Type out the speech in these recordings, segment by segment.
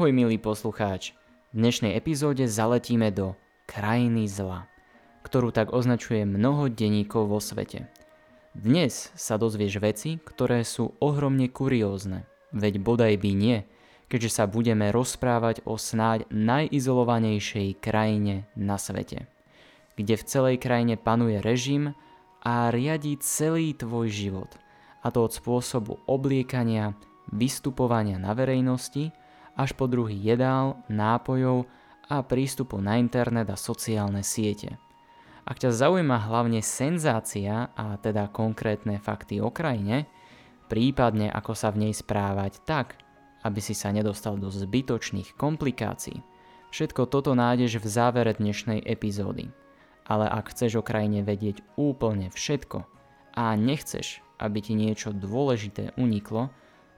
Ahoj milý poslucháč, v dnešnej epizóde zaletíme do krajiny zla, ktorú tak označuje mnoho denníkov vo svete. Dnes sa dozvieš veci, ktoré sú ohromne kuriózne, veď bodaj by nie, keďže sa budeme rozprávať o snáď najizolovanejšej krajine na svete, kde v celej krajine panuje režim a riadi celý tvoj život, a to od spôsobu obliekania, vystupovania na verejnosti – až po druhy jedál, nápojov a prístupu na internet a sociálne siete. Ak ťa zaujíma hlavne senzácia a teda konkrétne fakty o krajine, prípadne ako sa v nej správať tak, aby si sa nedostal do zbytočných komplikácií, všetko toto nájdeš v závere dnešnej epizódy. Ale ak chceš o krajine vedieť úplne všetko a nechceš, aby ti niečo dôležité uniklo,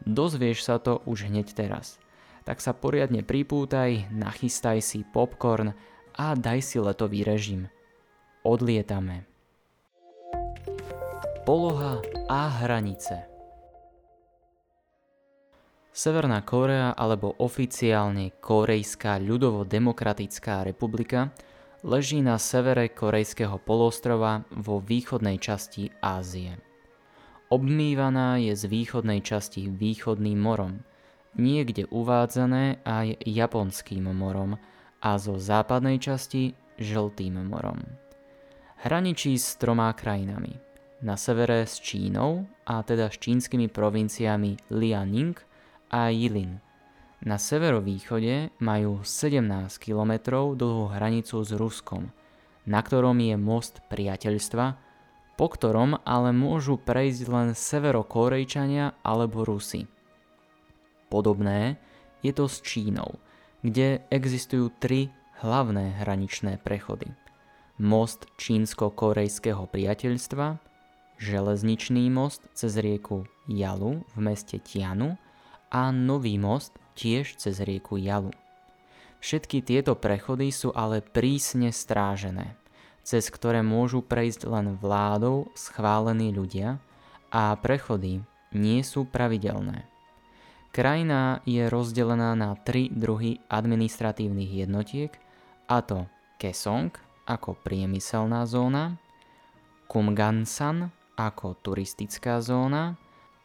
dozvieš sa to už hneď teraz – tak sa poriadne pripútaj, nachystaj si popcorn a daj si letový režim. Odlietame. Poloha a hranice Severná Kórea alebo oficiálne Korejská ľudovo-demokratická republika leží na severe Korejského polostrova vo východnej časti Ázie. Obmývaná je z východnej časti východným morom – niekde uvádzané aj Japonským morom a zo západnej časti Žltým morom. Hraničí s troma krajinami. Na severe s Čínou, a teda s čínskymi provinciami Lianing a Yilin. Na severovýchode majú 17 km dlhú hranicu s Ruskom, na ktorom je most priateľstva, po ktorom ale môžu prejsť len severokorejčania alebo Rusi. Podobné je to s Čínou, kde existujú tri hlavné hraničné prechody. Most čínsko-korejského priateľstva, železničný most cez rieku Jalu v meste Tianu a nový most tiež cez rieku Jalu. Všetky tieto prechody sú ale prísne strážené, cez ktoré môžu prejsť len vládou schválení ľudia a prechody nie sú pravidelné. Krajina je rozdelená na tri druhy administratívnych jednotiek, a to Kesong ako priemyselná zóna, Kumgansan ako turistická zóna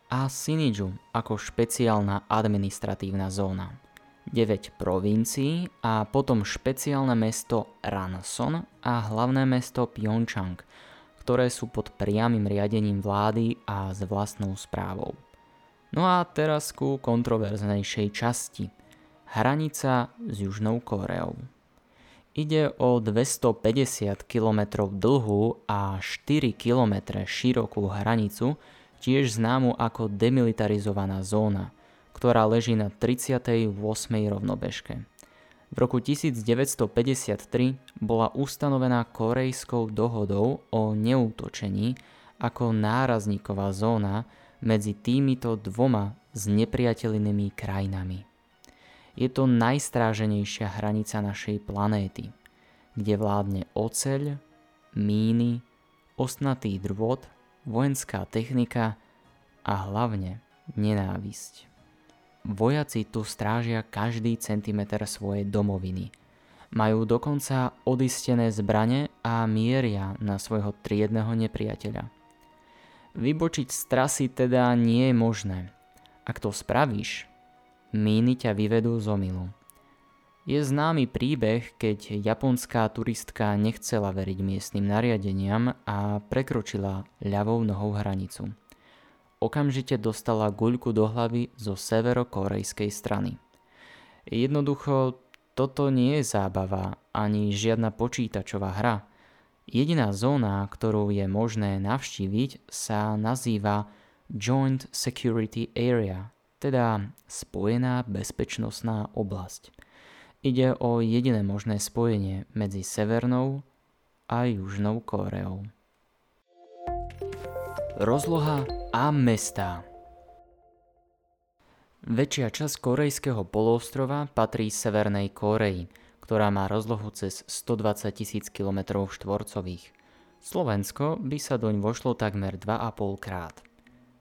a Siniju ako špeciálna administratívna zóna. 9 provincií a potom špeciálne mesto Ranson a hlavné mesto Pyeongchang, ktoré sú pod priamým riadením vlády a s vlastnou správou. No a teraz ku kontroverznejšej časti. Hranica s Južnou Koreou. Ide o 250 km dlhú a 4 km širokú hranicu, tiež známu ako demilitarizovaná zóna, ktorá leží na 38. rovnobežke. V roku 1953 bola ustanovená korejskou dohodou o neútočení ako nárazníková zóna, medzi týmito dvoma znepriateľnými krajinami. Je to najstráženejšia hranica našej planéty, kde vládne oceľ, míny, ostnatý drôt, vojenská technika a hlavne nenávisť. Vojaci tu strážia každý centimeter svojej domoviny. Majú dokonca odistené zbrane a mieria na svojho triedného nepriateľa. Vybočiť z trasy teda nie je možné. Ak to spravíš, míny ťa vyvedú z omilu. Je známy príbeh, keď japonská turistka nechcela veriť miestnym nariadeniam a prekročila ľavou nohou hranicu. Okamžite dostala guľku do hlavy zo severokorejskej strany. Jednoducho, toto nie je zábava ani žiadna počítačová hra – Jediná zóna, ktorú je možné navštíviť, sa nazýva Joint Security Area, teda spojená bezpečnostná oblasť. Ide o jediné možné spojenie medzi Severnou a Južnou Kóreou. Rozloha a mestá Väčšia časť korejského poloostrova patrí Severnej Kóreji – ktorá má rozlohu cez 120 tisíc km štvorcových. Slovensko by sa doň vošlo takmer 2,5 krát.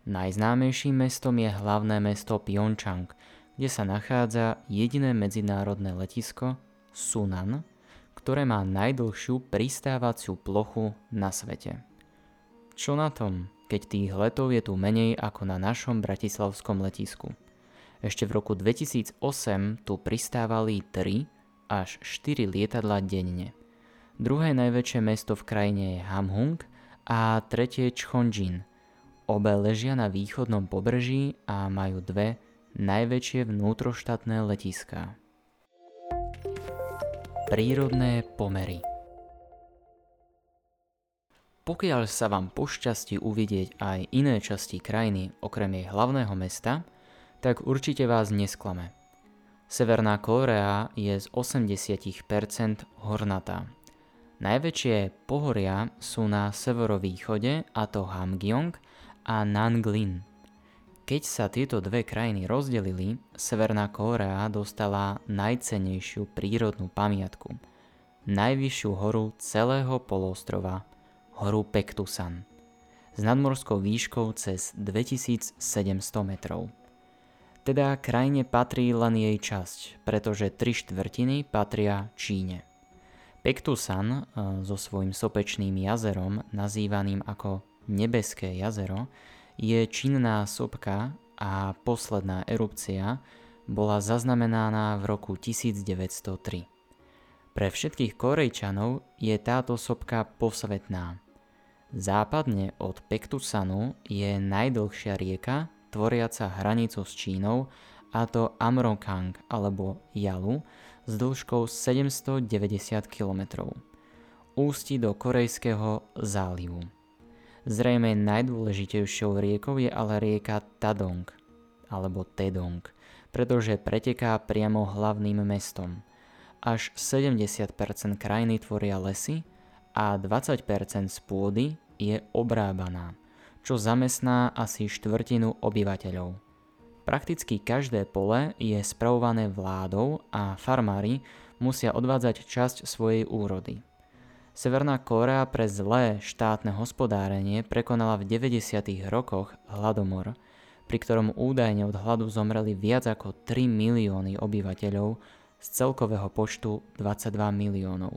Najznámejším mestom je hlavné mesto Pyeongchang, kde sa nachádza jediné medzinárodné letisko Sunan, ktoré má najdlhšiu pristávaciu plochu na svete. Čo na tom, keď tých letov je tu menej ako na našom bratislavskom letisku? Ešte v roku 2008 tu pristávali 3 až 4 lietadla denne. Druhé najväčšie mesto v krajine je Hamhung a tretie Chonjin. Obe ležia na východnom pobreží a majú dve najväčšie vnútroštátne letiská. Prírodné pomery Pokiaľ sa vám pošťastí uvidieť aj iné časti krajiny okrem jej hlavného mesta, tak určite vás nesklame. Severná Kórea je z 80% hornatá. Najväčšie pohoria sú na severovýchode a to Hamgyong a Nanglin. Keď sa tieto dve krajiny rozdelili, Severná Kórea dostala najcenejšiu prírodnú pamiatku. Najvyššiu horu celého poloostrova, horu Pektusan, s nadmorskou výškou cez 2700 metrov. Teda krajine patrí len jej časť, pretože tri štvrtiny patria Číne. Pektusan e, so svojím sopečným jazerom, nazývaným ako Nebeské jazero, je činná sopka a posledná erupcia bola zaznamenaná v roku 1903. Pre všetkých Korejčanov je táto sopka posvetná. Západne od Pektusanu je najdlhšia rieka, tvoriaca hranicu s Čínou, a to Amrokang alebo Yalu s dĺžkou 790 km. Ústi do Korejského zálivu. Zrejme najdôležitejšou riekou je ale rieka Tadong alebo Tedong, pretože preteká priamo hlavným mestom. Až 70% krajiny tvoria lesy a 20% z pôdy je obrábaná, čo zamestná asi štvrtinu obyvateľov. Prakticky každé pole je spravované vládou a farmári musia odvádzať časť svojej úrody. Severná Kórea pre zlé štátne hospodárenie prekonala v 90. rokoch hladomor, pri ktorom údajne od hladu zomreli viac ako 3 milióny obyvateľov z celkového počtu 22 miliónov.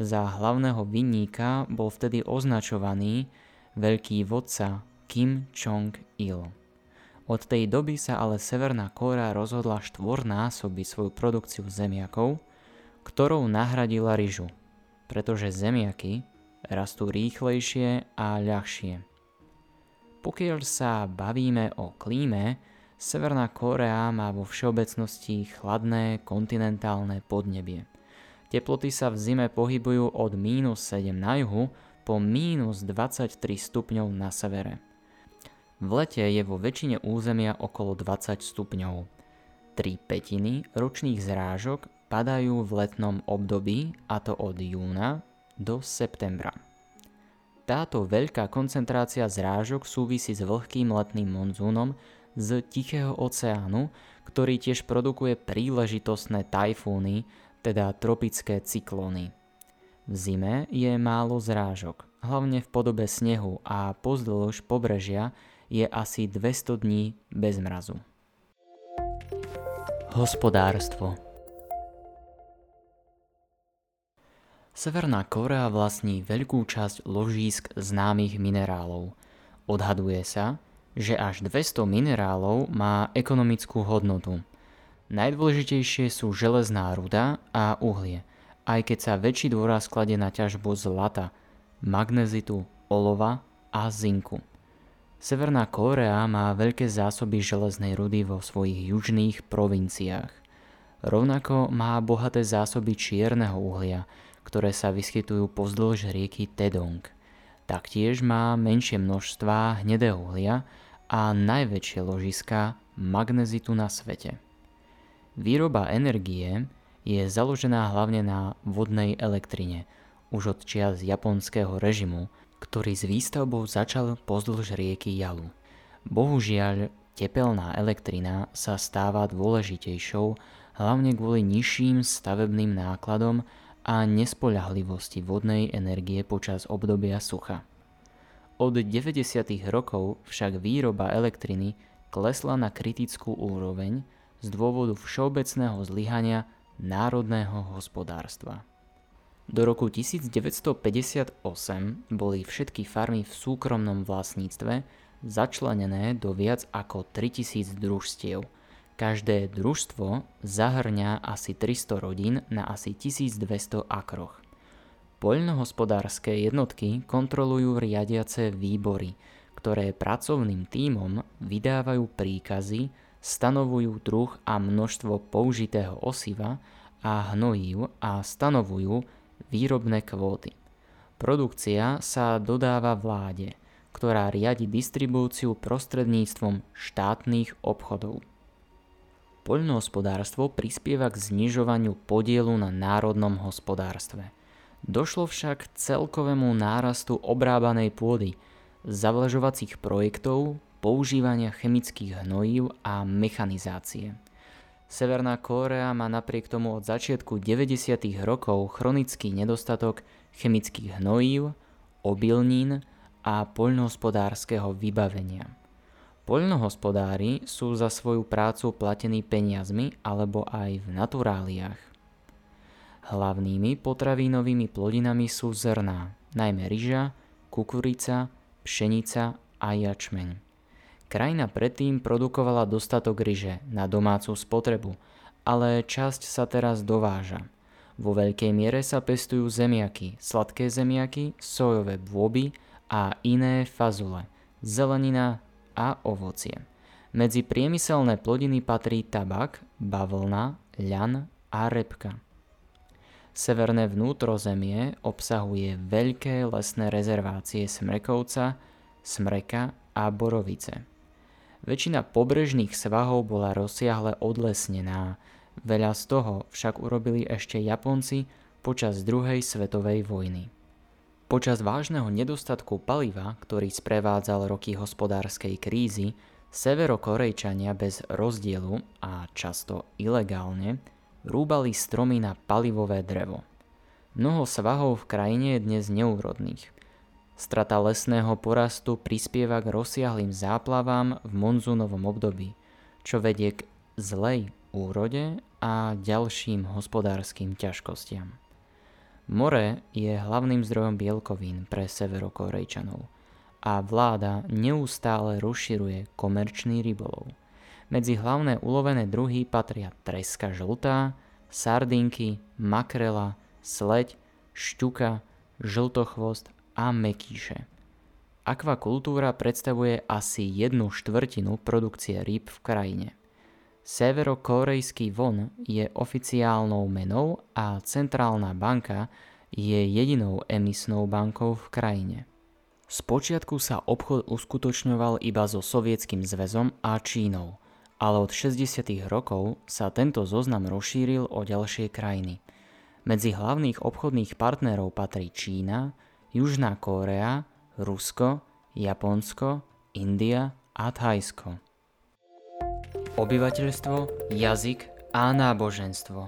Za hlavného vinníka bol vtedy označovaný veľký vodca Kim Jong-il. Od tej doby sa ale Severná Kórea rozhodla štvornásobiť svoju produkciu zemiakov, ktorou nahradila ryžu – pretože zemiaky rastú rýchlejšie a ľahšie. Pokiaľ sa bavíme o klíme, Severná Kórea má vo všeobecnosti chladné kontinentálne podnebie. Teploty sa v zime pohybujú od mínus 7 na juhu po mínus 23 stupňov na severe. V lete je vo väčšine územia okolo 20 stupňov. Tri petiny ročných zrážok padajú v letnom období, a to od júna do septembra. Táto veľká koncentrácia zrážok súvisí s vlhkým letným monzúnom z Tichého oceánu, ktorý tiež produkuje príležitostné tajfúny, teda tropické cyklóny. V zime je málo zrážok, hlavne v podobe snehu a pozdĺž pobrežia je asi 200 dní bez mrazu. Hospodárstvo Severná Korea vlastní veľkú časť ložísk známych minerálov. Odhaduje sa, že až 200 minerálov má ekonomickú hodnotu. Najdôležitejšie sú železná ruda a uhlie, aj keď sa väčší dôraz kladie na ťažbu zlata, magnezitu, olova a zinku. Severná Kórea má veľké zásoby železnej rudy vo svojich južných provinciách. Rovnako má bohaté zásoby čierneho uhlia, ktoré sa vyskytujú pozdĺž rieky Tedong. Taktiež má menšie množstvá hnedého uhlia a najväčšie ložiska magnezitu na svete. Výroba energie je založená hlavne na vodnej elektrine, už od čias japonského režimu, ktorý s výstavbou začal pozdĺž rieky Jalu. Bohužiaľ, tepelná elektrina sa stáva dôležitejšou hlavne kvôli nižším stavebným nákladom a nespoľahlivosti vodnej energie počas obdobia sucha. Od 90. rokov však výroba elektriny klesla na kritickú úroveň, z dôvodu všeobecného zlyhania národného hospodárstva. Do roku 1958 boli všetky farmy v súkromnom vlastníctve začlenené do viac ako 3000 družstiev. Každé družstvo zahrňa asi 300 rodín na asi 1200 akroch. Poľnohospodárske jednotky kontrolujú riadiace výbory, ktoré pracovným tímom vydávajú príkazy, stanovujú druh a množstvo použitého osiva a hnojív a stanovujú výrobné kvóty. Produkcia sa dodáva vláde, ktorá riadi distribúciu prostredníctvom štátnych obchodov. Poľnohospodárstvo prispieva k znižovaniu podielu na národnom hospodárstve. Došlo však k celkovému nárastu obrábanej pôdy, zavlažovacích projektov, používania chemických hnojív a mechanizácie. Severná Kórea má napriek tomu od začiatku 90. rokov chronický nedostatok chemických hnojív, obilnín a poľnohospodárskeho vybavenia. Poľnohospodári sú za svoju prácu platení peniazmi alebo aj v naturáliách. Hlavnými potravínovými plodinami sú zrná, najmä ryža, kukurica, pšenica a jačmeň. Krajina predtým produkovala dostatok ryže na domácu spotrebu, ale časť sa teraz dováža. Vo veľkej miere sa pestujú zemiaky, sladké zemiaky, sojové bôby a iné fazule, zelenina a ovocie. Medzi priemyselné plodiny patrí tabak, bavlna, ľan a repka. Severné vnútrozemie obsahuje veľké lesné rezervácie smrekovca, smreka a borovice. Väčšina pobrežných svahov bola rozsiahle odlesnená, veľa z toho však urobili ešte Japonci počas druhej svetovej vojny. Počas vážneho nedostatku paliva, ktorý sprevádzal roky hospodárskej krízy, severokorejčania bez rozdielu a často ilegálne rúbali stromy na palivové drevo. Mnoho svahov v krajine je dnes neúrodných. Strata lesného porastu prispieva k rozsiahlým záplavám v monzúnovom období, čo vedie k zlej úrode a ďalším hospodárskym ťažkostiam. More je hlavným zdrojom bielkovín pre severokorejčanov a vláda neustále rozširuje komerčný rybolov. Medzi hlavné ulovené druhy patria treska žltá, sardinky, makrela, sleď, šťuka, žltochvost a mekíše. Akvakultúra predstavuje asi jednu štvrtinu produkcie rýb v krajine. Severokorejský von je oficiálnou menou a centrálna banka je jedinou emisnou bankou v krajine. Spočiatku sa obchod uskutočňoval iba so Sovietským zväzom a Čínou, ale od 60. rokov sa tento zoznam rozšíril o ďalšie krajiny. Medzi hlavných obchodných partnerov patrí Čína, Južná Kórea, Rusko, Japonsko, India a Thajsko. Obyvateľstvo, jazyk a náboženstvo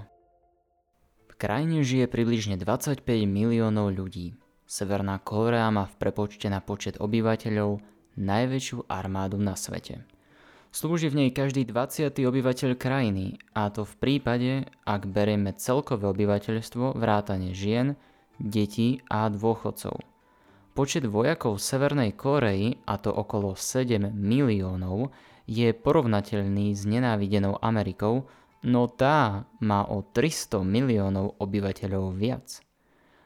V krajine žije približne 25 miliónov ľudí. Severná Kórea má v prepočte na počet obyvateľov najväčšiu armádu na svete. Slúži v nej každý 20. obyvateľ krajiny, a to v prípade, ak berieme celkové obyvateľstvo vrátane žien, detí a dôchodcov. Počet vojakov Severnej Kórei, a to okolo 7 miliónov, je porovnateľný s nenávidenou Amerikou, no tá má o 300 miliónov obyvateľov viac.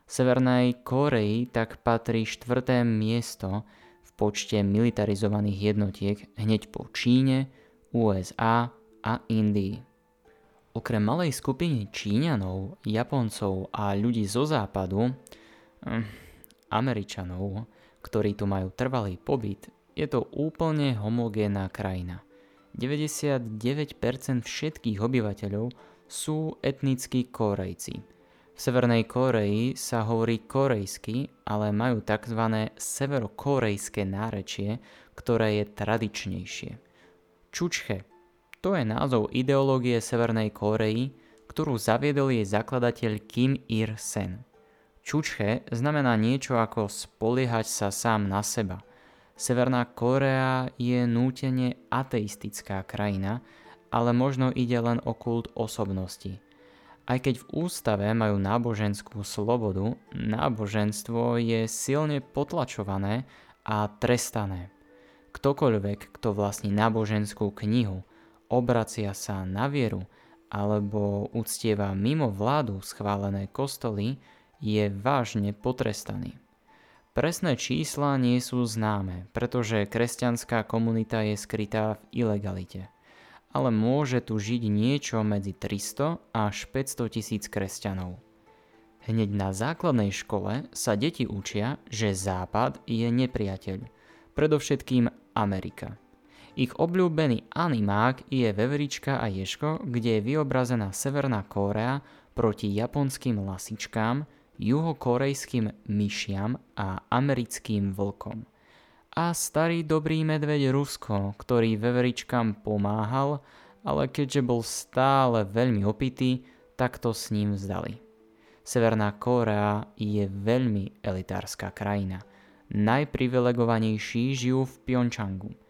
Severnej Kórei tak patrí štvrté miesto v počte militarizovaných jednotiek hneď po Číne, USA a Indii. Okrem malej skupiny Číňanov, Japoncov a ľudí zo západu, hm, Američanov, ktorí tu majú trvalý pobyt, je to úplne homogénna krajina. 99% všetkých obyvateľov sú etnickí Korejci. V Severnej Koreji sa hovorí korejsky, ale majú tzv. severokorejské nárečie, ktoré je tradičnejšie. Čučche to je názov ideológie Severnej Kóreji, ktorú zaviedol jej zakladateľ Kim Ir-sen. Čučche znamená niečo ako spoliehať sa sám na seba. Severná Kórea je nútene ateistická krajina ale možno ide len o kult osobnosti. Aj keď v ústave majú náboženskú slobodu, náboženstvo je silne potlačované a trestané. Ktokoľvek, kto vlastní náboženskú knihu, obracia sa na vieru alebo uctieva mimo vládu schválené kostoly, je vážne potrestaný. Presné čísla nie sú známe, pretože kresťanská komunita je skrytá v ilegalite. Ale môže tu žiť niečo medzi 300 až 500 tisíc kresťanov. Hneď na základnej škole sa deti učia, že Západ je nepriateľ, predovšetkým Amerika. Ich obľúbený animák je Veverička a Ješko, kde je vyobrazená Severná Kórea proti japonským lasičkám, juhokorejským myšiam a americkým vlkom. A starý dobrý medveď Rusko, ktorý veveričkám pomáhal, ale keďže bol stále veľmi opitý, tak to s ním vzdali. Severná Kórea je veľmi elitárska krajina. Najprivilegovanejší žijú v Pjončangu.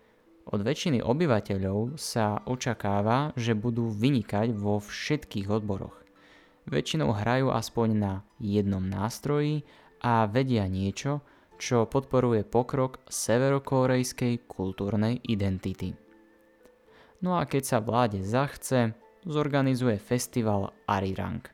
Od väčšiny obyvateľov sa očakáva, že budú vynikať vo všetkých odboroch. Väčšinou hrajú aspoň na jednom nástroji a vedia niečo, čo podporuje pokrok severokorejskej kultúrnej identity. No a keď sa vláde zachce, zorganizuje festival Arirang,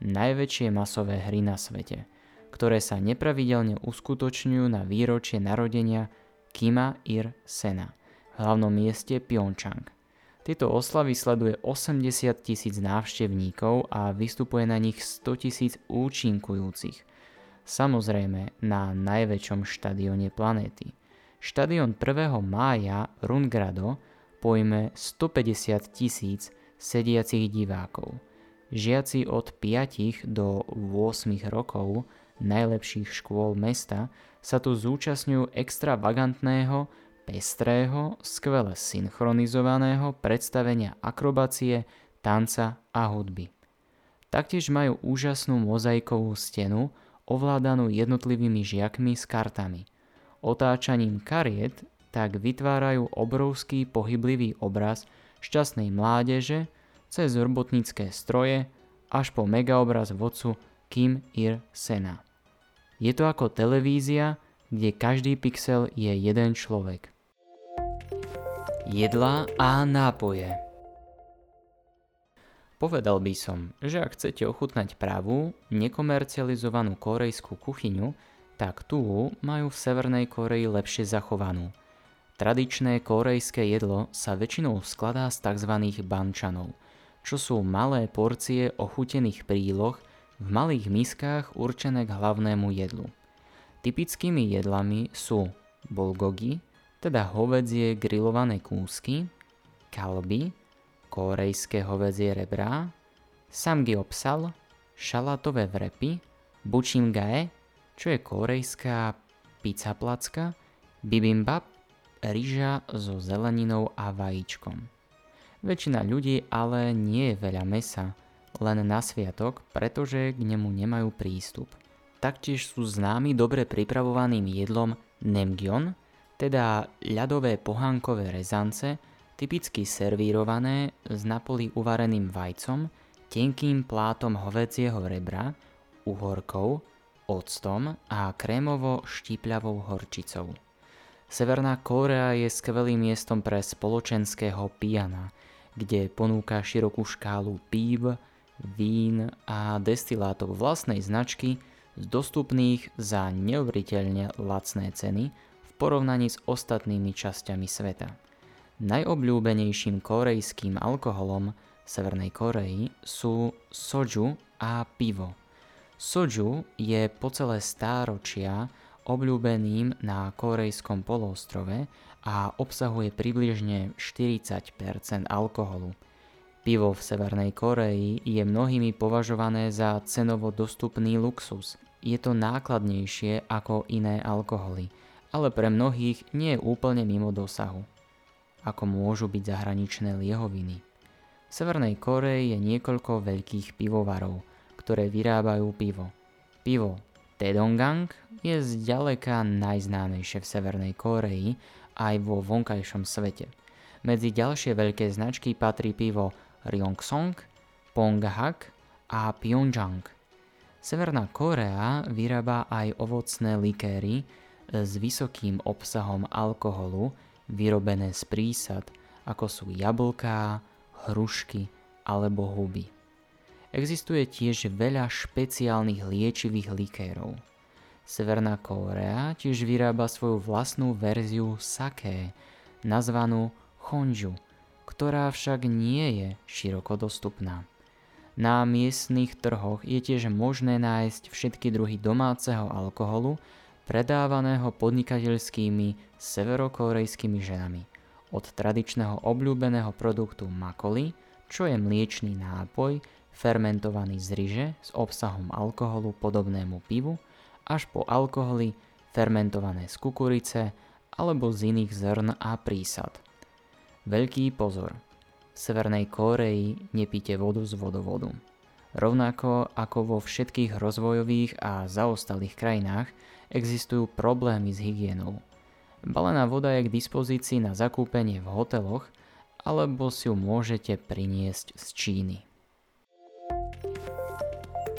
najväčšie masové hry na svete, ktoré sa nepravidelne uskutočňujú na výročie narodenia Kima Ir Sena, hlavnom mieste Pyeongchang – tieto oslavy sleduje 80 tisíc návštevníkov a vystupuje na nich 100 tisíc účinkujúcich. Samozrejme na najväčšom štadióne planéty. Štadión 1. mája Rungrado pojme 150 tisíc sediacich divákov. Žiaci od 5 do 8 rokov najlepších škôl mesta sa tu zúčastňujú extravagantného pestrého, skvele synchronizovaného predstavenia akrobácie, tanca a hudby. Taktiež majú úžasnú mozaikovú stenu, ovládanú jednotlivými žiakmi s kartami. Otáčaním kariet tak vytvárajú obrovský pohyblivý obraz šťastnej mládeže cez robotnícke stroje až po megaobraz vodcu Kim Ir Sena. Je to ako televízia, kde každý pixel je jeden človek. Jedlá a nápoje Povedal by som, že ak chcete ochutnať pravú, nekomercializovanú korejskú kuchyňu, tak tú majú v Severnej Koreji lepšie zachovanú. Tradičné korejské jedlo sa väčšinou skladá z tzv. bančanov, čo sú malé porcie ochutených príloh v malých miskách určené k hlavnému jedlu. Typickými jedlami sú bulgogi, teda hovedzie grillované kúsky, kalby, korejské hovedzie rebrá, samgyeopsal, šalátové vrepy, buchimgae, čo je korejská pizza placka, bibimbap, ryža so zeleninou a vajíčkom. Väčšina ľudí ale nie je veľa mesa, len na sviatok, pretože k nemu nemajú prístup. Taktiež sú známi dobre pripravovaným jedlom nemgyon, teda ľadové pohánkové rezance, typicky servírované s napoli uvareným vajcom, tenkým plátom hovedzieho rebra, uhorkou, octom a krémovo štípľavou horčicou. Severná Kórea je skvelým miestom pre spoločenského pijana, kde ponúka širokú škálu pív, vín a destilátov vlastnej značky z dostupných za neuveriteľne lacné ceny porovnaní s ostatnými časťami sveta. Najobľúbenejším korejským alkoholom Severnej Koreji sú soju a pivo. Soju je po celé stáročia obľúbeným na korejskom poloostrove a obsahuje približne 40% alkoholu. Pivo v Severnej Koreji je mnohými považované za cenovo dostupný luxus. Je to nákladnejšie ako iné alkoholy – ale pre mnohých nie je úplne mimo dosahu. Ako môžu byť zahraničné liehoviny. V Severnej Koreji je niekoľko veľkých pivovarov, ktoré vyrábajú pivo. Pivo Tedongang je zďaleka najznámejšie v Severnej Koreji aj vo vonkajšom svete. Medzi ďalšie veľké značky patrí pivo Ryongson, Ponghak a Pyeongchang. Severná Korea vyrába aj ovocné likéry s vysokým obsahom alkoholu vyrobené z prísad, ako sú jablká, hrušky alebo huby. Existuje tiež veľa špeciálnych liečivých likérov. Severná Kórea tiež vyrába svoju vlastnú verziu sake, nazvanú Honju, ktorá však nie je široko dostupná. Na miestnych trhoch je tiež možné nájsť všetky druhy domáceho alkoholu, predávaného podnikateľskými severokorejskými ženami. Od tradičného obľúbeného produktu makoli, čo je mliečný nápoj, fermentovaný z ryže s obsahom alkoholu podobnému pivu, až po alkoholy fermentované z kukurice alebo z iných zrn a prísad. Veľký pozor. V Severnej Kóreji nepíte vodu z vodovodu. Rovnako ako vo všetkých rozvojových a zaostalých krajinách existujú problémy s hygienou. Balená voda je k dispozícii na zakúpenie v hoteloch alebo si ju môžete priniesť z Číny.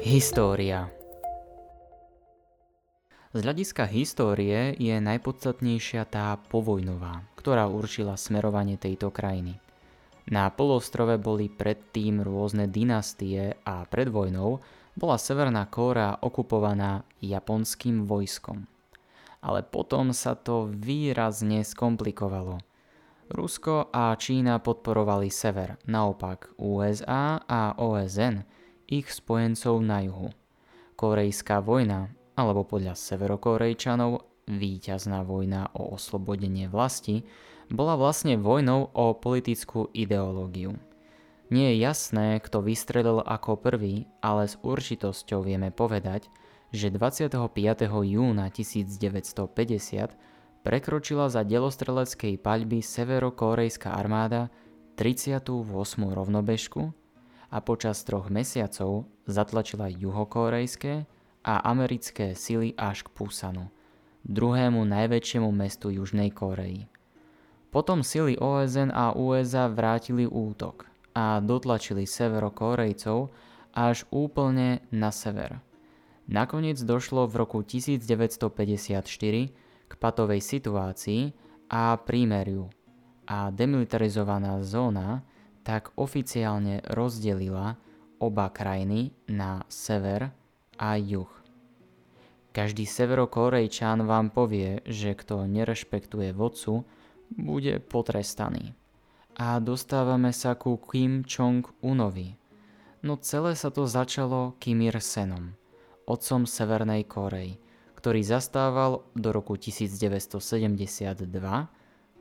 História z hľadiska histórie je najpodstatnejšia tá povojnová, ktorá určila smerovanie tejto krajiny. Na polostrove boli predtým rôzne dynastie a pred vojnou bola Severná Kórea okupovaná japonským vojskom. Ale potom sa to výrazne skomplikovalo. Rusko a Čína podporovali sever, naopak USA a OSN ich spojencov na juhu. Korejská vojna alebo podľa severokorejčanov víťazná vojna o oslobodenie vlasti, bola vlastne vojnou o politickú ideológiu. Nie je jasné, kto vystrelil ako prvý, ale s určitosťou vieme povedať, že 25. júna 1950 prekročila za delostreleckej paľby severokorejská armáda 38. rovnobežku a počas troch mesiacov zatlačila juhokorejské a americké sily až k Pusanu, druhému najväčšiemu mestu Južnej Kórei. Potom sily OSN a USA vrátili útok a dotlačili severokórejcov až úplne na sever. Nakoniec došlo v roku 1954 k patovej situácii a prímeriu a demilitarizovaná zóna tak oficiálne rozdelila oba krajiny na sever a juh. Každý severokorejčan vám povie, že kto nerešpektuje vodcu, bude potrestaný. A dostávame sa ku Kim Jong-unovi. No celé sa to začalo Kim Il-senom, otcom Severnej Korei, ktorý zastával do roku 1972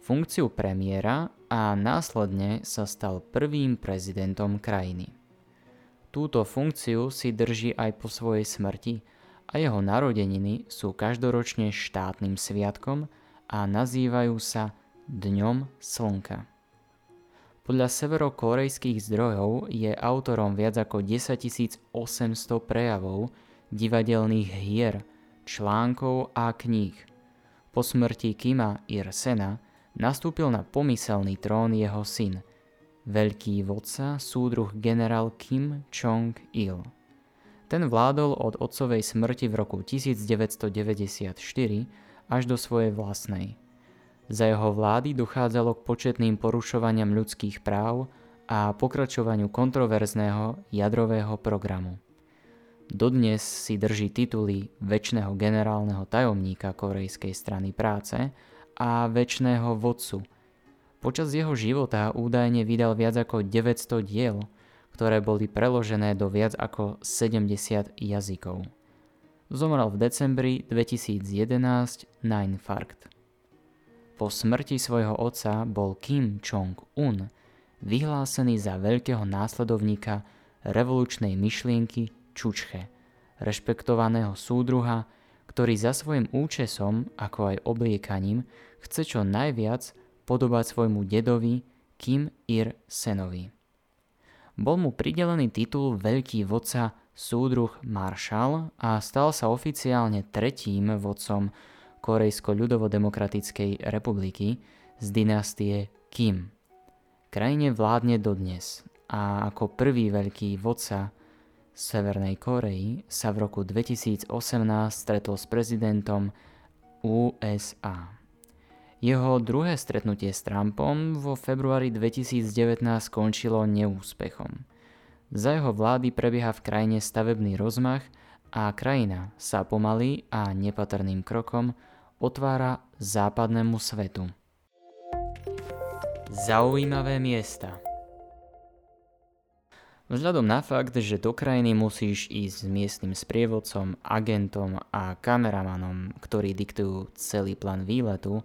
funkciu premiéra a následne sa stal prvým prezidentom krajiny. Túto funkciu si drží aj po svojej smrti a jeho narodeniny sú každoročne štátnym sviatkom a nazývajú sa Dňom Slnka. Podľa severokorejských zdrojov je autorom viac ako 10 800 prejavov, divadelných hier, článkov a kníh. Po smrti Kima Ir-sena nastúpil na pomyselný trón jeho syn – veľký vodca, súdruh generál Kim Jong-il. Ten vládol od otcovej smrti v roku 1994 až do svojej vlastnej. Za jeho vlády dochádzalo k početným porušovaniam ľudských práv a pokračovaniu kontroverzného jadrového programu. Dodnes si drží tituly väčšného generálneho tajomníka Korejskej strany práce a väčšného vodcu – Počas jeho života údajne vydal viac ako 900 diel, ktoré boli preložené do viac ako 70 jazykov. Zomrel v decembri 2011 na infarkt. Po smrti svojho otca bol Kim Jong-un vyhlásený za veľkého následovníka revolučnej myšlienky Čučche, rešpektovaného súdruha, ktorý za svojim účesom, ako aj obliekaním, chce čo najviac podobať svojmu dedovi Kim Ir Senovi. Bol mu pridelený titul Veľký vodca súdruh Marshall a stal sa oficiálne tretím vodcom Korejsko-ľudovo-demokratickej republiky z dynastie Kim krajine vládne dodnes a ako prvý veľký vodca Severnej Koreji sa v roku 2018 stretol s prezidentom USA. Jeho druhé stretnutie s Trumpom vo februári 2019 skončilo neúspechom. Za jeho vlády prebieha v krajine stavebný rozmach a krajina sa pomaly a nepatrným krokom otvára západnému svetu. Zaujímavé miesta Vzhľadom na fakt, že do krajiny musíš ísť s miestnym sprievodcom, agentom a kameramanom, ktorí diktujú celý plán výletu,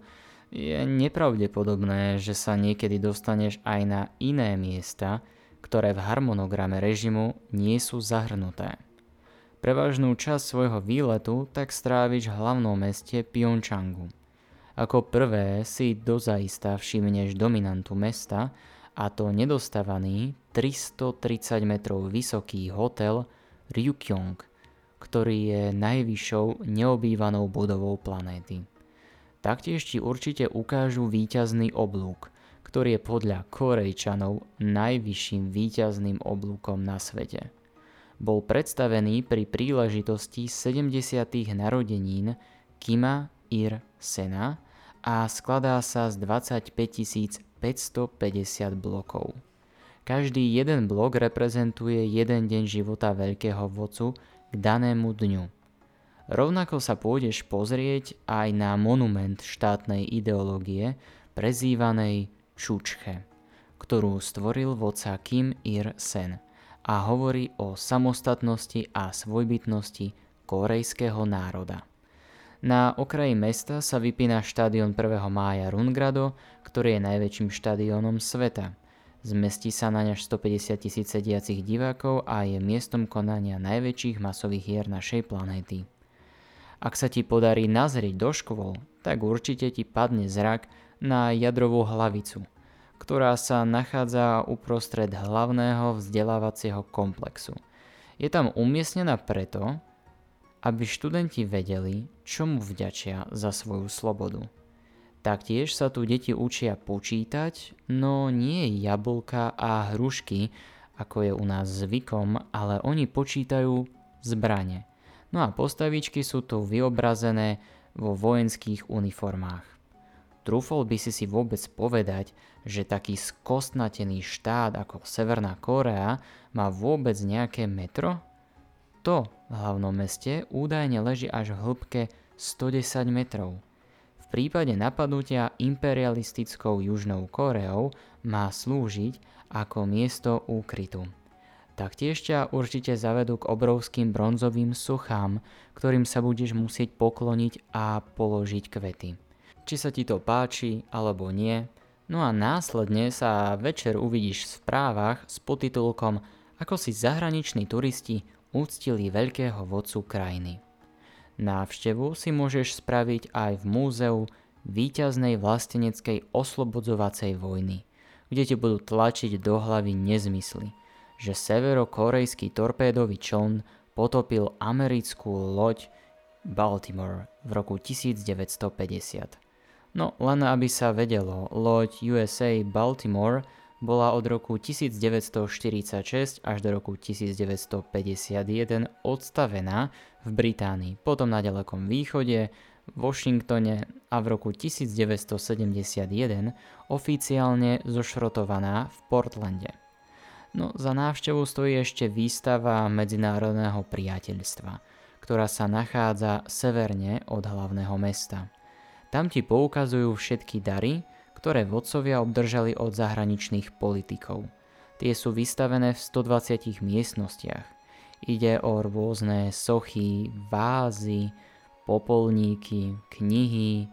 je nepravdepodobné, že sa niekedy dostaneš aj na iné miesta, ktoré v harmonograme režimu nie sú zahrnuté. Prevažnú časť svojho výletu tak stráviš v hlavnom meste Pyeongchangu. Ako prvé si dozaista všimneš dominantu mesta a to nedostávaný 330 metrov vysoký hotel Ryukyong, ktorý je najvyššou neobývanou budovou planéty. Taktiež ti určite ukážu víťazný oblúk, ktorý je podľa Korejčanov najvyšším víťazným oblúkom na svete. Bol predstavený pri príležitosti 70. narodenín Kima Ir Sena a skladá sa z 25 550 blokov. Každý jeden blok reprezentuje jeden deň života veľkého vodcu k danému dňu. Rovnako sa pôjdeš pozrieť aj na monument štátnej ideológie prezývanej Čučche, ktorú stvoril vodca Kim Ir-sen a hovorí o samostatnosti a svojbytnosti korejského národa. Na okraji mesta sa vypína štadión 1. mája Rungrado, ktorý je najväčším štadiónom sveta. Zmestí sa na až 150 tisíc sediacich divákov a je miestom konania najväčších masových hier našej planéty. Ak sa ti podarí nazrieť do škôl, tak určite ti padne zrak na jadrovú hlavicu, ktorá sa nachádza uprostred hlavného vzdelávacieho komplexu. Je tam umiestnená preto, aby študenti vedeli, čo mu vďačia za svoju slobodu. Taktiež sa tu deti učia počítať, no nie jablka a hrušky, ako je u nás zvykom, ale oni počítajú zbrane – No a postavičky sú tu vyobrazené vo vojenských uniformách. Trúfol by si si vôbec povedať, že taký skostnatený štát ako Severná Korea má vôbec nejaké metro? To v hlavnom meste údajne leží až v hĺbke 110 metrov. V prípade napadnutia imperialistickou Južnou Koreou má slúžiť ako miesto úkrytu. Taktiež ťa určite zavedú k obrovským bronzovým sochám, ktorým sa budeš musieť pokloniť a položiť kvety. Či sa ti to páči alebo nie, no a následne sa večer uvidíš v správach s podtitulkom Ako si zahraniční turisti úctili veľkého vodcu krajiny. Návštevu si môžeš spraviť aj v múzeu víťaznej vlasteneckej oslobodzovacej vojny, kde ti budú tlačiť do hlavy nezmysly – že severokorejský torpédový čln potopil americkú loď Baltimore v roku 1950. No len aby sa vedelo, loď USA Baltimore bola od roku 1946 až do roku 1951 odstavená v Británii, potom na ďalekom východe, Washingtone a v roku 1971 oficiálne zošrotovaná v Portlande. No za návštevu stojí ešte výstava medzinárodného priateľstva, ktorá sa nachádza severne od hlavného mesta. Tam ti poukazujú všetky dary, ktoré vodcovia obdržali od zahraničných politikov. Tie sú vystavené v 120 miestnostiach. Ide o rôzne sochy, vázy, popolníky, knihy,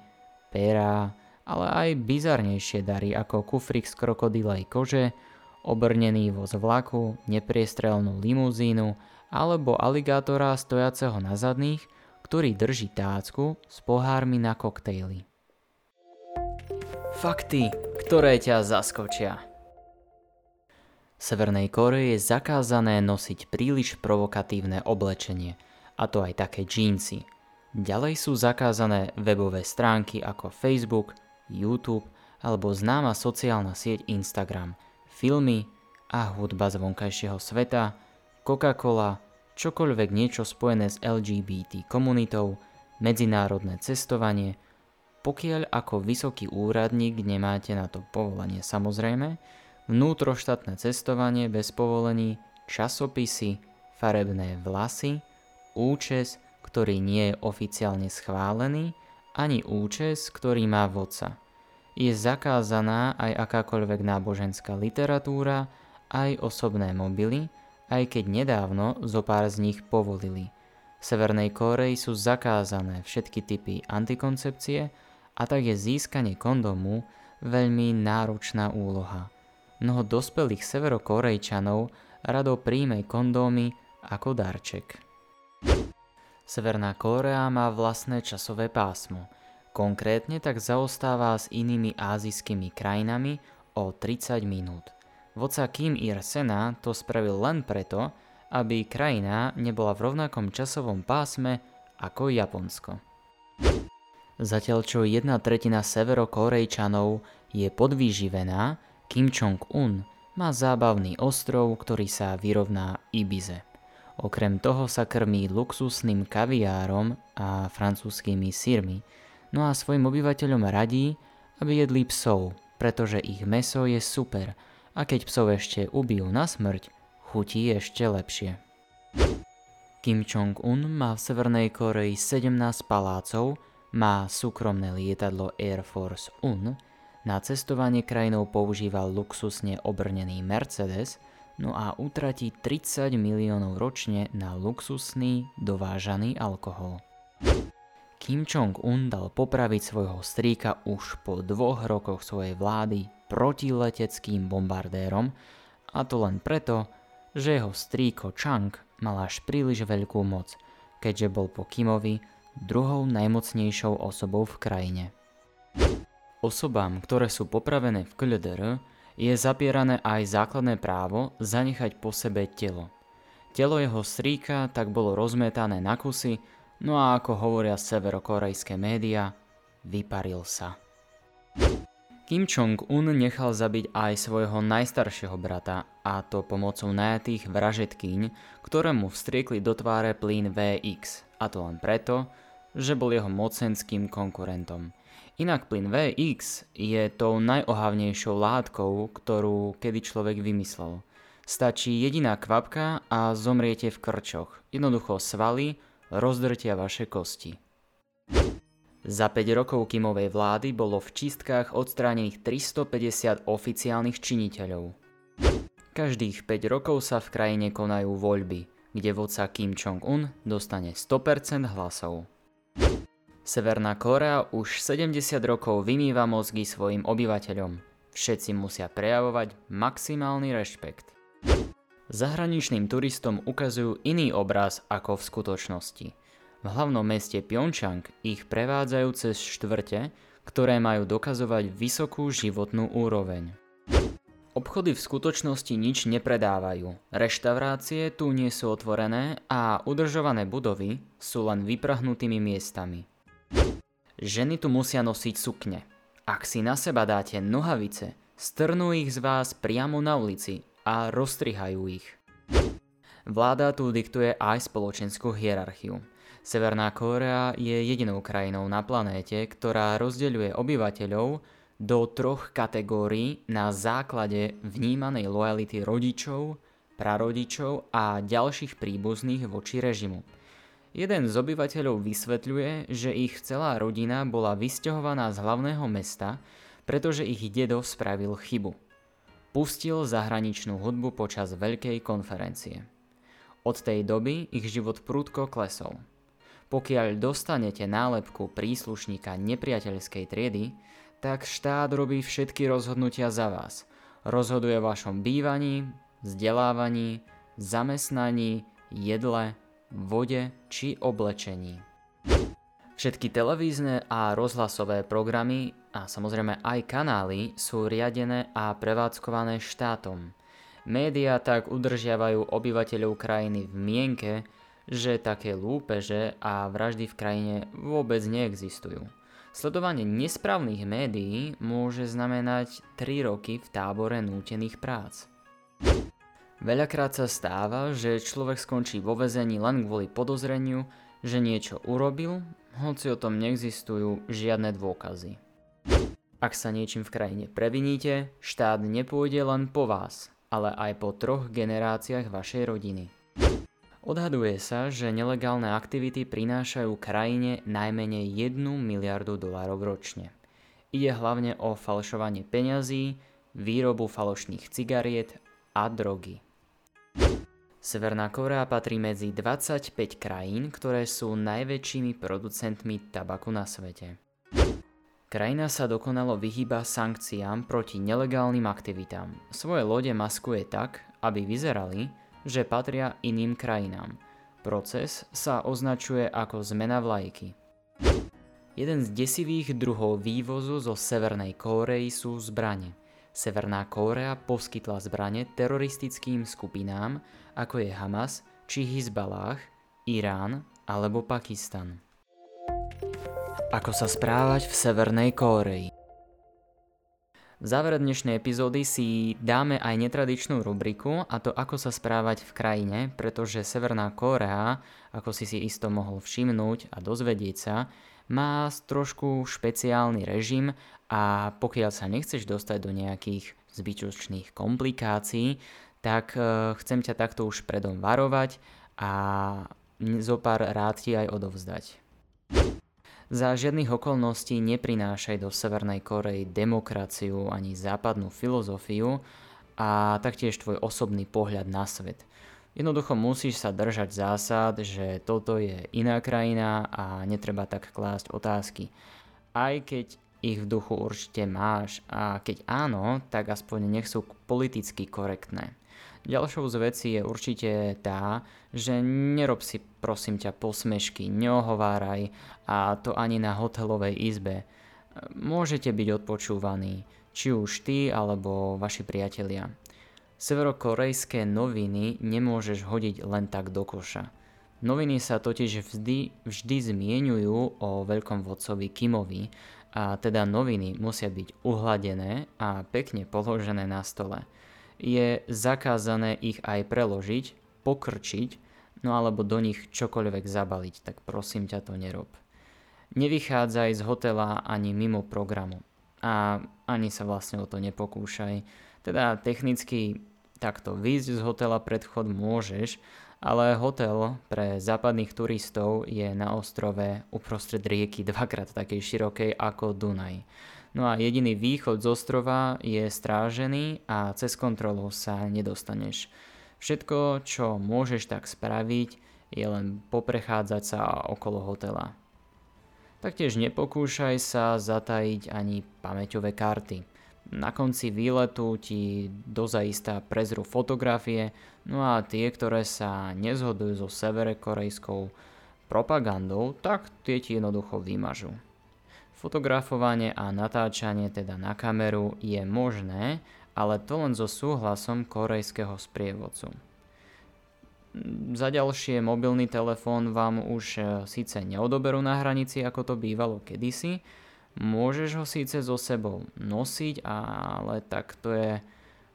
pera, ale aj bizarnejšie dary ako kufrik z krokodilej kože, obrnený voz vlaku, nepriestrelnú limuzínu alebo aligátora stojaceho na zadných, ktorý drží tácku s pohármi na koktejly. Fakty, ktoré ťa zaskočia. V Severnej Koreji je zakázané nosiť príliš provokatívne oblečenie, a to aj také džínsy. Ďalej sú zakázané webové stránky ako Facebook, YouTube alebo známa sociálna sieť Instagram, filmy a hudba z vonkajšieho sveta, Coca-Cola, čokoľvek niečo spojené s LGBT komunitou, medzinárodné cestovanie, pokiaľ ako vysoký úradník nemáte na to povolenie samozrejme, vnútroštátne cestovanie bez povolení, časopisy, farebné vlasy, účes, ktorý nie je oficiálne schválený, ani účes, ktorý má vodca. Je zakázaná aj akákoľvek náboženská literatúra, aj osobné mobily, aj keď nedávno zo pár z nich povolili. V Severnej Kóreji sú zakázané všetky typy antikoncepcie a tak je získanie kondomu veľmi náročná úloha. Mnoho dospelých severokorejčanov rado príjme kondómy ako darček. Severná Kórea má vlastné časové pásmo. Konkrétne tak zaostáva s inými ázijskými krajinami o 30 minút. Vodca Kim Ir-sena to spravil len preto, aby krajina nebola v rovnakom časovom pásme ako Japonsko. Zatiaľ čo jedna tretina severokorejčanov je podvýživená, Kim Jong-un má zábavný ostrov, ktorý sa vyrovná Ibize. Okrem toho sa krmí luxusným kaviárom a francúzskými sírmi, no a svojim obyvateľom radí, aby jedli psov, pretože ich meso je super – a keď psov ešte ubijú na smrť, chutí ešte lepšie. Kim Jong-un má v Severnej Koreji 17 palácov, má súkromné lietadlo Air Force Un, na cestovanie krajinou používa luxusne obrnený Mercedes, no a utratí 30 miliónov ročne na luxusný dovážaný alkohol. Kim Jong-un dal popraviť svojho strýka už po dvoch rokoch svojej vlády protileteckým bombardérom a to len preto, že jeho strýko Chang mal až príliš veľkú moc, keďže bol po Kimovi druhou najmocnejšou osobou v krajine. Osobám, ktoré sú popravené v KLDR, je zapierané aj základné právo zanechať po sebe telo. Telo jeho strýka tak bolo rozmetané na kusy, no a ako hovoria severokorejské médiá, vyparil sa. Kim Jong-un nechal zabiť aj svojho najstaršieho brata, a to pomocou najatých vražetkýň, ktoré mu vstriekli do tváre plyn VX, a to len preto, že bol jeho mocenským konkurentom. Inak plyn VX je tou najohavnejšou látkou, ktorú kedy človek vymyslel. Stačí jediná kvapka a zomriete v krčoch. Jednoducho svaly rozdrtia vaše kosti. Za 5 rokov Kimovej vlády bolo v čistkách odstránených 350 oficiálnych činiteľov. Každých 5 rokov sa v krajine konajú voľby, kde vodca Kim Jong-un dostane 100% hlasov. Severná Korea už 70 rokov vymýva mozgy svojim obyvateľom. Všetci musia prejavovať maximálny rešpekt. Zahraničným turistom ukazujú iný obraz ako v skutočnosti – v hlavnom meste Pyeongchang ich prevádzajú cez štvrte, ktoré majú dokazovať vysokú životnú úroveň. Obchody v skutočnosti nič nepredávajú, reštaurácie tu nie sú otvorené a udržované budovy sú len vyprahnutými miestami. Ženy tu musia nosiť sukne. Ak si na seba dáte nohavice, strnú ich z vás priamo na ulici a roztrihajú ich. Vláda tu diktuje aj spoločenskú hierarchiu. Severná Kórea je jedinou krajinou na planéte, ktorá rozdeľuje obyvateľov do troch kategórií na základe vnímanej lojality rodičov, prarodičov a ďalších príbuzných voči režimu. Jeden z obyvateľov vysvetľuje, že ich celá rodina bola vysťahovaná z hlavného mesta, pretože ich dedo spravil chybu. Pustil zahraničnú hudbu počas veľkej konferencie. Od tej doby ich život prúdko klesol. Pokiaľ dostanete nálepku príslušníka nepriateľskej triedy, tak štát robí všetky rozhodnutia za vás. Rozhoduje o vašom bývaní, vzdelávaní, zamestnaní, jedle, vode či oblečení. Všetky televízne a rozhlasové programy a samozrejme aj kanály sú riadené a prevádzkované štátom. Média tak udržiavajú obyvateľov krajiny v mienke, že také lúpeže a vraždy v krajine vôbec neexistujú. Sledovanie nesprávnych médií môže znamenať 3 roky v tábore nútených prác. Veľakrát sa stáva, že človek skončí vo vezení len kvôli podozreniu, že niečo urobil, hoci o tom neexistujú žiadne dôkazy. Ak sa niečím v krajine previníte, štát nepôjde len po vás, ale aj po troch generáciách vašej rodiny. Odhaduje sa, že nelegálne aktivity prinášajú krajine najmenej 1 miliardu dolárov ročne. Ide hlavne o falšovanie peňazí, výrobu falošných cigariet a drogy. Severná Korea patrí medzi 25 krajín, ktoré sú najväčšími producentmi tabaku na svete. Krajina sa dokonalo vyhýba sankciám proti nelegálnym aktivitám. Svoje lode maskuje tak, aby vyzerali, že patria iným krajinám. Proces sa označuje ako zmena vlajky. Jeden z desivých druhov vývozu zo Severnej Kórei sú zbrane. Severná Kórea poskytla zbrane teroristickým skupinám, ako je Hamas či Hizbalách, Irán alebo Pakistan. Ako sa správať v Severnej Kórei? V závere dnešnej epizódy si dáme aj netradičnú rubriku a to ako sa správať v krajine, pretože Severná Kórea, ako si si isto mohol všimnúť a dozvedieť sa, má trošku špeciálny režim a pokiaľ sa nechceš dostať do nejakých zbytočných komplikácií, tak e, chcem ťa takto už predom varovať a zo pár rád ti aj odovzdať. Za žiadnych okolností neprinášaj do Severnej Korei demokraciu ani západnú filozofiu a taktiež tvoj osobný pohľad na svet. Jednoducho musíš sa držať zásad, že toto je iná krajina a netreba tak klásť otázky. Aj keď ich v duchu určite máš a keď áno, tak aspoň nech sú politicky korektné. Ďalšou z vecí je určite tá, že nerob si prosím ťa posmešky, neohováraj a to ani na hotelovej izbe. Môžete byť odpočúvaní, či už ty alebo vaši priatelia. Severokorejské noviny nemôžeš hodiť len tak do koša. Noviny sa totiž vždy, vždy zmienujú o veľkom vodcovi Kimovi a teda noviny musia byť uhladené a pekne položené na stole je zakázané ich aj preložiť, pokrčiť, no alebo do nich čokoľvek zabaliť, tak prosím ťa to nerob. Nevychádzaj z hotela ani mimo programu a ani sa vlastne o to nepokúšaj. Teda technicky takto výjsť z hotela pred chod môžeš, ale hotel pre západných turistov je na ostrove uprostred rieky dvakrát takej širokej ako Dunaj. No a jediný východ z ostrova je strážený a cez kontrolu sa nedostaneš. Všetko, čo môžeš tak spraviť, je len poprechádzať sa okolo hotela. Taktiež nepokúšaj sa zatajiť ani pamäťové karty. Na konci výletu ti dozaistá prezru fotografie, no a tie, ktoré sa nezhodujú so severekorejskou propagandou, tak tie ti jednoducho vymažu. Fotografovanie a natáčanie teda na kameru je možné, ale to len so súhlasom korejského sprievodcu. Za ďalšie mobilný telefón vám už e, síce neodoberú na hranici, ako to bývalo kedysi, môžeš ho síce so sebou nosiť, ale tak to je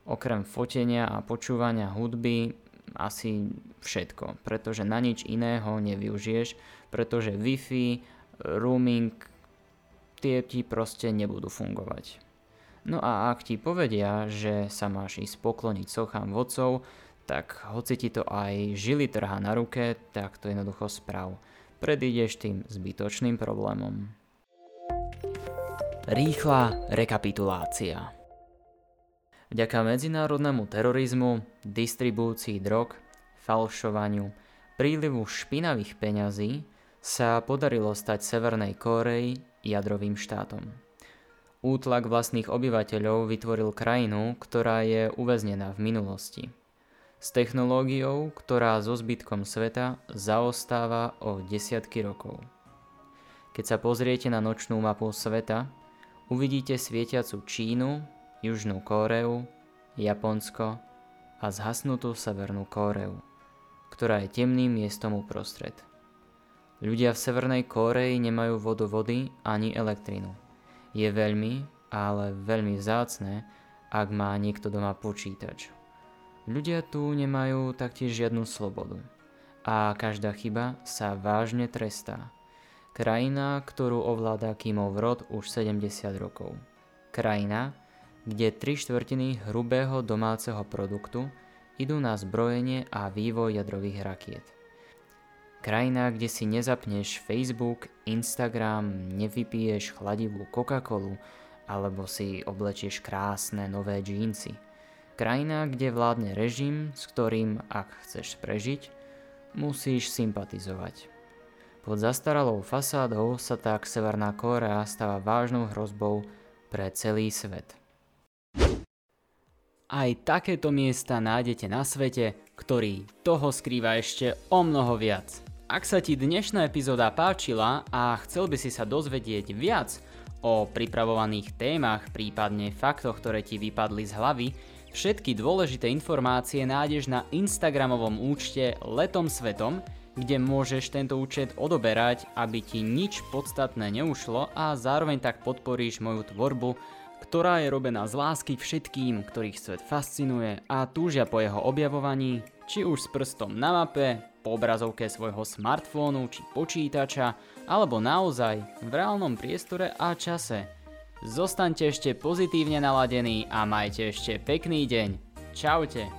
okrem fotenia a počúvania hudby asi všetko, pretože na nič iného nevyužiješ, pretože Wi-Fi, roaming, tie ti proste nebudú fungovať. No a ak ti povedia, že sa máš ísť pokloniť sochám vodcov, tak hoci ti to aj žili trhá na ruke, tak to jednoducho sprav. Predídeš tým zbytočným problémom. Rýchla rekapitulácia. Vďaka medzinárodnému terorizmu, distribúcii drog, falšovaniu, prílivu špinavých peňazí sa podarilo stať Severnej Kórei jadrovým štátom. Útlak vlastných obyvateľov vytvoril krajinu, ktorá je uväznená v minulosti. S technológiou, ktorá so zbytkom sveta zaostáva o desiatky rokov. Keď sa pozriete na nočnú mapu sveta, uvidíte svietiacu Čínu, Južnú Kóreu, Japonsko a zhasnutú Severnú Kóreu, ktorá je temným miestom uprostred. Ľudia v Severnej Kóreji nemajú vodu vody ani elektrinu. Je veľmi, ale veľmi vzácne, ak má niekto doma počítač. Ľudia tu nemajú taktiež žiadnu slobodu. A každá chyba sa vážne trestá. Krajina, ktorú ovláda Kimov rod už 70 rokov. Krajina, kde tri štvrtiny hrubého domáceho produktu idú na zbrojenie a vývoj jadrových rakiet. Krajina, kde si nezapneš Facebook, Instagram, nevypiješ chladivú Coca-Colu alebo si oblečieš krásne nové džínsy. Krajina, kde vládne režim, s ktorým, ak chceš prežiť, musíš sympatizovať. Pod zastaralou fasádou sa tak Severná Kórea stáva vážnou hrozbou pre celý svet. Aj takéto miesta nájdete na svete, ktorý toho skrýva ešte o mnoho viac. Ak sa ti dnešná epizóda páčila a chcel by si sa dozvedieť viac o pripravovaných témach, prípadne faktoch, ktoré ti vypadli z hlavy, všetky dôležité informácie nájdeš na Instagramovom účte Letom svetom, kde môžeš tento účet odoberať, aby ti nič podstatné neušlo a zároveň tak podporíš moju tvorbu, ktorá je robená z lásky všetkým, ktorých svet fascinuje a túžia po jeho objavovaní, či už s prstom na mape, po obrazovke svojho smartfónu či počítača, alebo naozaj v reálnom priestore a čase. Zostaňte ešte pozitívne naladení a majte ešte pekný deň. Čaute.